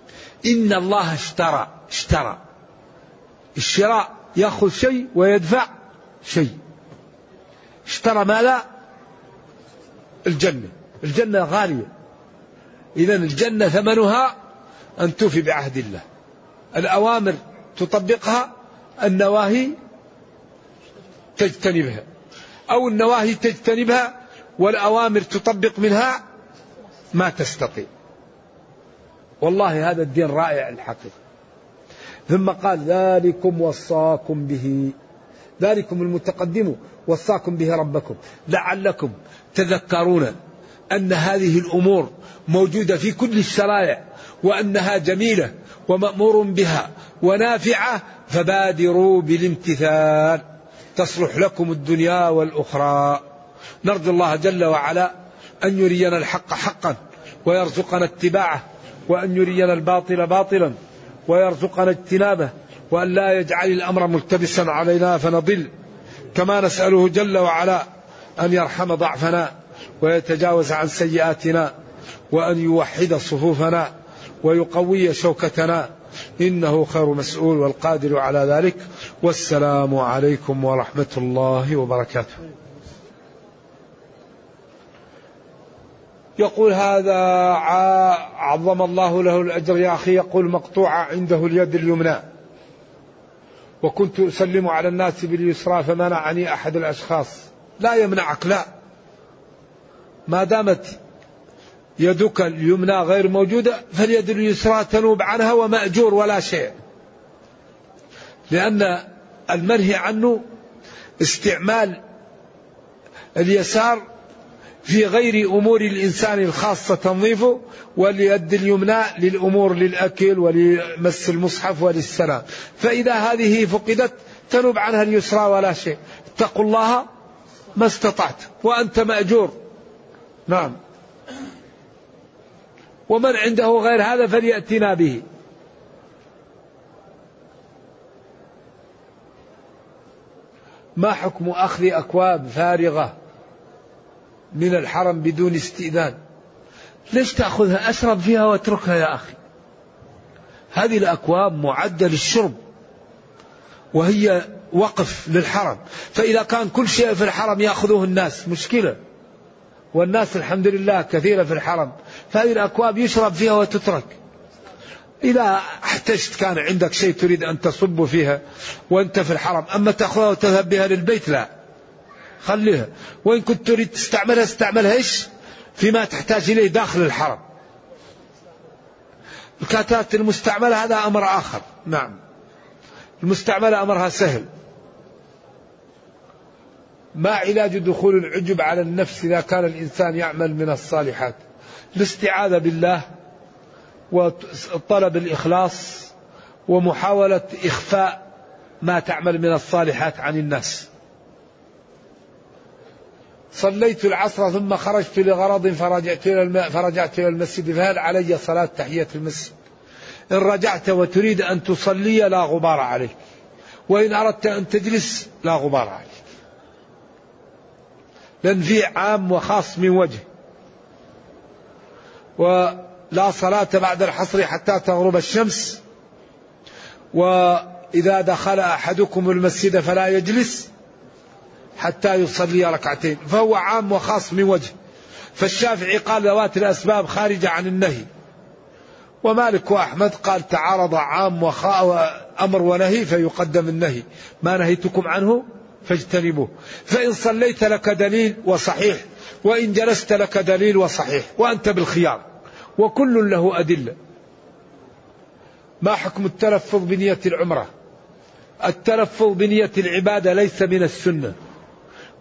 إن الله اشترى اشترى. الشراء يأخذ شيء ويدفع شيء. اشترى ماذا الجنة. الجنة غالية. إذا الجنة ثمنها أن توفي بعهد الله. الأوامر تطبقها النواهي تجتنبها أو النواهي تجتنبها والأوامر تطبق منها ما تستطيع. والله هذا الدين رائع الحقيقة. ثم قال ذلكم وصاكم به ذلكم المتقدم وصاكم به ربكم. لعلكم تذكرون أن هذه الأمور موجودة في كل الشرائع وأنها جميلة ومأمور بها ونافعة فبادروا بالامتثال. تصلح لكم الدنيا والأخرى. نرجو الله جل وعلا أن يرينا الحق حقا ويرزقنا اتباعه وأن يرينا الباطل باطلا ويرزقنا اجتنابه وأن لا يجعل الأمر ملتبسا علينا فنضل. كما نسأله جل وعلا أن يرحم ضعفنا ويتجاوز عن سيئاتنا وأن يوحد صفوفنا ويقوي شوكتنا. إنه خير مسؤول والقادر على ذلك. والسلام عليكم ورحمة الله وبركاته. يقول هذا عظم الله له الأجر يا أخي. يقول مقطوعة عنده اليد اليمنى. وكنت أسلم على الناس باليسرى فمنعني أحد الأشخاص. لا يمنعك لا. ما دامت يدك اليمنى غير موجودة فاليد اليسرى تنوب عنها ومأجور ولا شيء. لأن المنهي عنه استعمال اليسار في غير أمور الإنسان الخاصة تنظيفه واليد اليمنى للأمور للأكل ولمس المصحف وللسلام فإذا هذه فقدت تنوب عنها اليسرى ولا شيء. اتقوا الله ما استطعت وأنت مأجور. نعم. ومن عنده غير هذا فليأتنا به. ما حكم أخذ أكواب فارغة من الحرم بدون استئذان؟ ليش تأخذها؟ أشرب فيها واتركها يا أخي. هذه الأكواب معدة للشرب وهي وقف للحرم. فإذا كان كل شيء في الحرم يأخذوه الناس مشكلة. والناس الحمد لله كثيرة في الحرم. فهذه الأكواب يشرب فيها وتترك. إذا احتجت كان عندك شيء تريد أن تصب فيها وأنت في الحرم أما تأخذها وتذهب بها للبيت لا. خليها. وإن كنت تريد تستعملها استعملها إيش؟ فيما تحتاج إليه داخل الحرم. الكاتات المستعملة هذا أمر آخر. نعم. المستعملة أمرها سهل. ما علاج دخول العجب على النفس إذا كان الإنسان يعمل من الصالحات. الاستعاذة بالله وطلب الإخلاص ومحاولة إخفاء ما تعمل من الصالحات عن الناس. صليت العصر ثم خرجت لغرض فرجعت إلى فرجعت إلى المسجد فهل علي صلاة تحية المسجد؟ إن رجعت وتريد أن تصلي لا غبار عليك وإن أردت أن تجلس لا غبار عليك. لأن في عام وخاص من وجه ولا صلاة بعد الحصر حتى تغرب الشمس. وإذا دخل أحدكم المسجد فلا يجلس حتى يصلي ركعتين. فهو عام وخاص من وجه. فالشافعي قال ذوات الأسباب خارجة عن النهي. ومالك وأحمد قال تعارض عام وأمر ونهي فيقدم النهي. ما نهيتكم عنه فاجتنبوه. فإن صليت لك دليل وصحيح وإن جلست لك دليل وصحيح وأنت بالخيار. وكل له أدلة. ما حكم التلفظ بنية العمرة؟ التلفظ بنية العبادة ليس من السنة.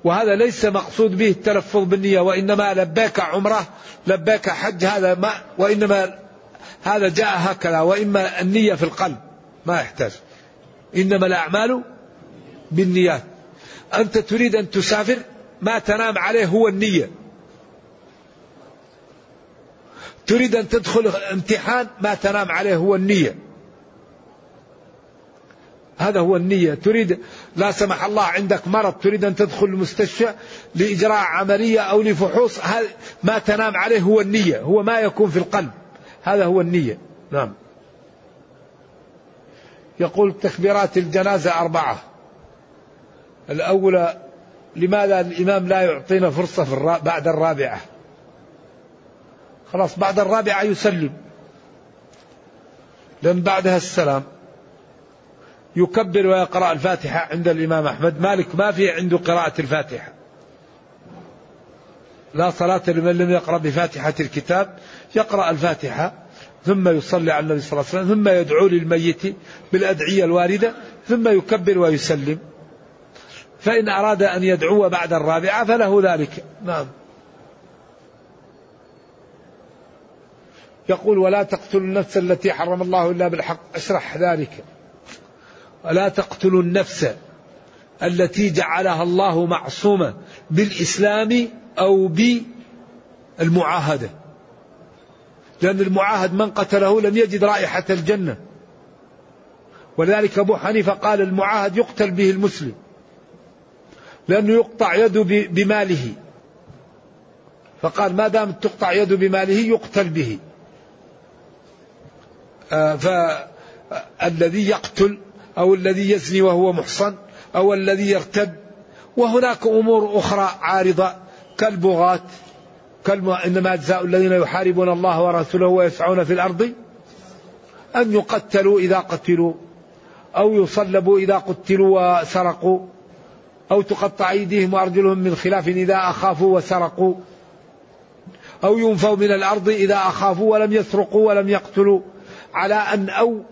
وهذا ليس مقصود به التلفظ بالنية وإنما لبيك عمرة لبيك حج هذا ما وإنما هذا جاء هكذا وإما النية في القلب ما يحتاج. إنما الأعمال بالنيات. أنت تريد أن تسافر ما تنام عليه هو النية. تريد أن تدخل امتحان ما تنام عليه هو النية. هذا هو النية. تريد لا سمح الله عندك مرض تريد أن تدخل المستشفى لإجراء عملية أو لفحوص ما تنام عليه هو النية هو ما يكون في القلب. هذا هو النية. نعم. يقول تكبيرات الجنازة أربعة. الأولى لماذا الإمام لا يعطينا فرصة في بعد الرابعة؟ خلاص بعد الرابعة يسلم. لأن بعدها السلام يكبر ويقرأ الفاتحة عند الإمام أحمد. مالك ما في عنده قراءة الفاتحة. لا صلاة لمن لم يقرأ بفاتحة الكتاب يقرأ الفاتحة ثم يصلي على النبي صلى الله عليه وسلم ثم يدعو للميت بالأدعية الواردة ثم يكبر ويسلم. فإن أراد أن يدعو بعد الرابعة فله ذلك. نعم. يقول ولا تقتلوا النفس التي حرم الله إلا بالحق. أشرح ذلك. ولا تقتلوا النفس التي جعلها الله معصومة بالإسلام أو بالمعاهدة. لأن المعاهد من قتله لم يجد رائحة الجنة. ولذلك أبو حنيفة قال المعاهد يقتل به المسلم لأنه يقطع يده بماله. فقال ما دام تقطع يده بماله يقتل به. فالذي يقتل أو الذي يزني وهو محصن أو الذي يرتد. وهناك أمور أخرى عارضة كالبغاة كالم... إنما جزاء الذين يحاربون الله ورسوله ويسعون في الأرض أن يقتلوا إذا قتلوا أو يصلبوا إذا قتلوا وسرقوا أو تقطع أيديهم وأرجلهم من خلاف إذا أخافوا وسرقوا أو ينفوا من الأرض إذا أخافوا ولم يسرقوا ولم يقتلوا. على أن أو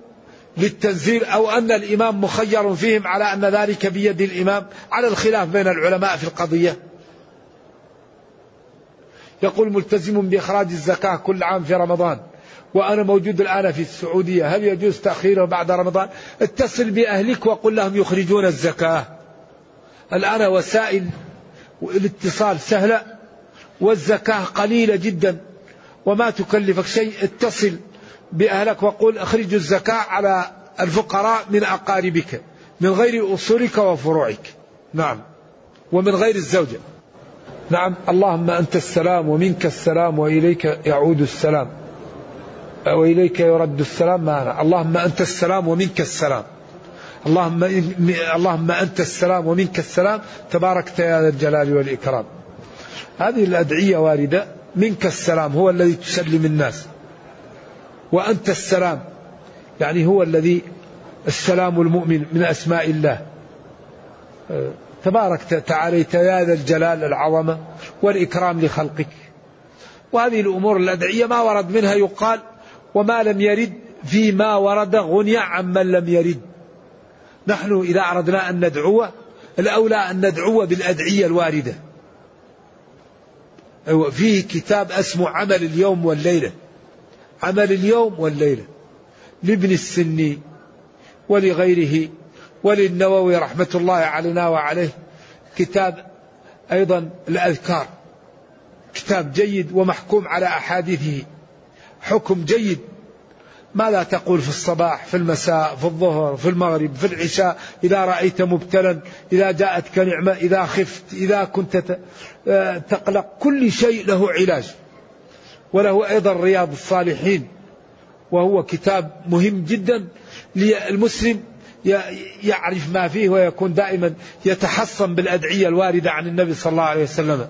للتنزيل أو أن الإمام مخير فيهم على أن ذلك بيد الإمام على الخلاف بين العلماء في القضية. يقول ملتزم بإخراج الزكاة كل عام في رمضان وأنا موجود الآن في السعودية هل يجوز تأخيره بعد رمضان؟ اتصل بأهلك وقل لهم يخرجون الزكاة. الآن وسائل الاتصال سهلة والزكاة قليلة جدا وما تكلفك شيء اتصل بأهلك وقل اخرجوا الزكاة على الفقراء من أقاربك من غير أصولك وفروعك. نعم. ومن غير الزوجة. نعم. اللهم أنت السلام ومنك السلام وإليك يعود السلام. وإليك يرد السلام معنا. اللهم أنت السلام ومنك السلام. اللهم اللهم أنت السلام ومنك السلام. تباركت يا ذا الجلال والإكرام. هذه الأدعية واردة. منك السلام هو الذي تسلم الناس. وأنت السلام. يعني هو الذي السلام المؤمن من أسماء الله. تبارك تعاليت يا ذا الجلال العظمة والإكرام لخلقك. وهذه الأمور الأدعية ما ورد منها يقال وما لم يرد فيما ورد غني عمن لم يرد. نحن إذا أردنا أن ندعو الأولى أن ندعو بالأدعية الواردة. فيه كتاب اسمه عمل اليوم والليلة. عمل اليوم والليلة لابن السني ولغيره وللنووي رحمة الله علينا وعليه. كتاب أيضا الأذكار. كتاب جيد ومحكوم على أحاديثه. حكم جيد. ماذا تقول في الصباح في المساء في الظهر في المغرب في العشاء؟ إذا رأيت مبتلا إذا جاءتك نعمة إذا خفت إذا كنت آه، تقلق كل شيء له علاج. وله أيضا رياض الصالحين وهو كتاب مهم جدا للمسلم يعرف ما فيه ويكون دائما يتحصن بالأدعية الواردة عن النبي صلى الله عليه وسلم.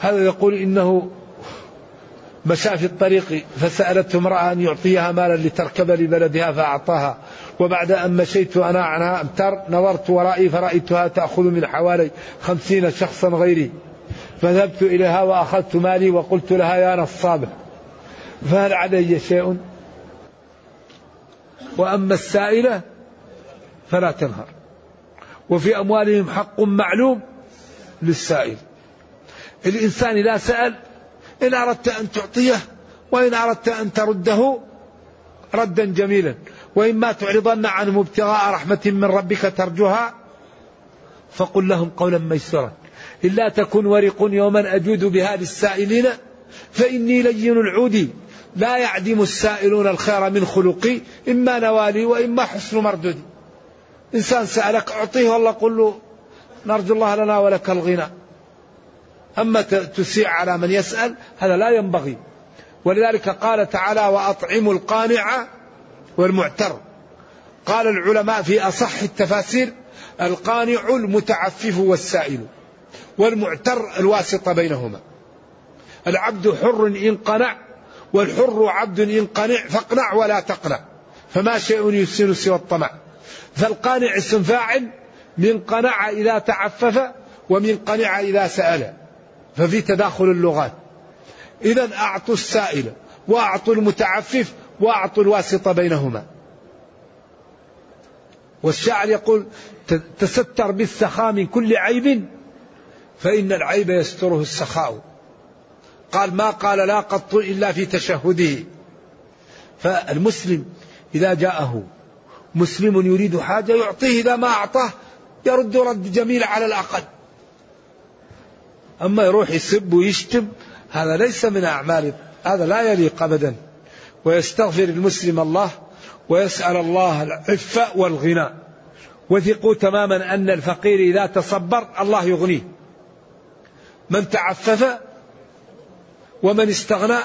هذا يقول إنه مشى في الطريق فسألته امرأة أن يعطيها مالا لتركب لبلدها فأعطاها. وبعد أن مشيت أنا عنها أمتر نظرت ورائي فرأيتها تأخذ من حوالي خمسين شخصا غيري. فذهبت إليها وأخذت مالي وقلت لها يا نصابة فهل علي شيء؟ وأما السائلة فلا تنهر. وفي أموالهم حق معلوم للسائل. الإنسان إذا سأل إن أردت أن تعطيه وإن أردت أن ترده ردا جميلا وإما تعرضن عنهم ابتغاء رحمة من ربك ترجوها فقل لهم قولا ميسورا. إلا تكن ورق يوما أجود بها للسائلين فإني لين العود. لا يعدم السائلون الخير من خلقي إما نوالي وإما حسن مردودي إنسان سألك أعطيه والله قل له نرجو الله لنا ولك الغنى. أما تسيء على من يسأل هذا لا ينبغي. ولذلك قال تعالى وأطعموا القانع والمعتر. قال العلماء في أصح التفاسير القانع المتعفف والسائل. والمعتر الواسطة بينهما. العبد حر إن قنع والحر عبد إن قنع فاقنع ولا تقنع فما شيء يسر سوى الطمع. فالقانع اسم فاعل من قنع إذا تعفف ومن قنع إذا سأل ففي تداخل اللغات. إذا أعطوا السائل وأعطوا المتعفف وأعطوا الواسطة بينهما. والشاعر يقول تستر بالسخاء من كل عيب فإن العيب يستره السخاء. قال ما قال لا قط إلا في تشهده. فالمسلم إذا جاءه مسلم يريد حاجة يعطيه إذا ما أعطاه يرد رد جميل على الأقل. أما يروح يسب ويشتم هذا ليس من أعمال هذا لا يليق أبدا. ويستغفر المسلم الله ويسأل الله العفة والغنى وثقوا تماما أن الفقير إذا تصبر الله يغنيه. من تعفف ومن استغنى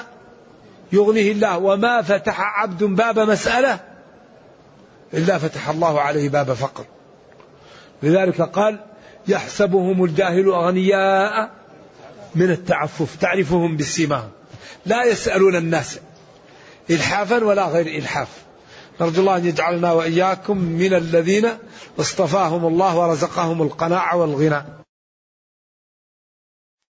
يغنيه الله. وما فتح عبد باب مسألة إلا فتح الله عليه باب فقر. لذلك قال يحسبهم الجاهل أغنياء من التعفف تعرفهم بسيماهم لا يسألون الناس إلحافا ولا غير إلحاف. نرجو الله أن يجعلنا وإياكم من الذين اصطفاهم الله ورزقهم القناعة والغنى.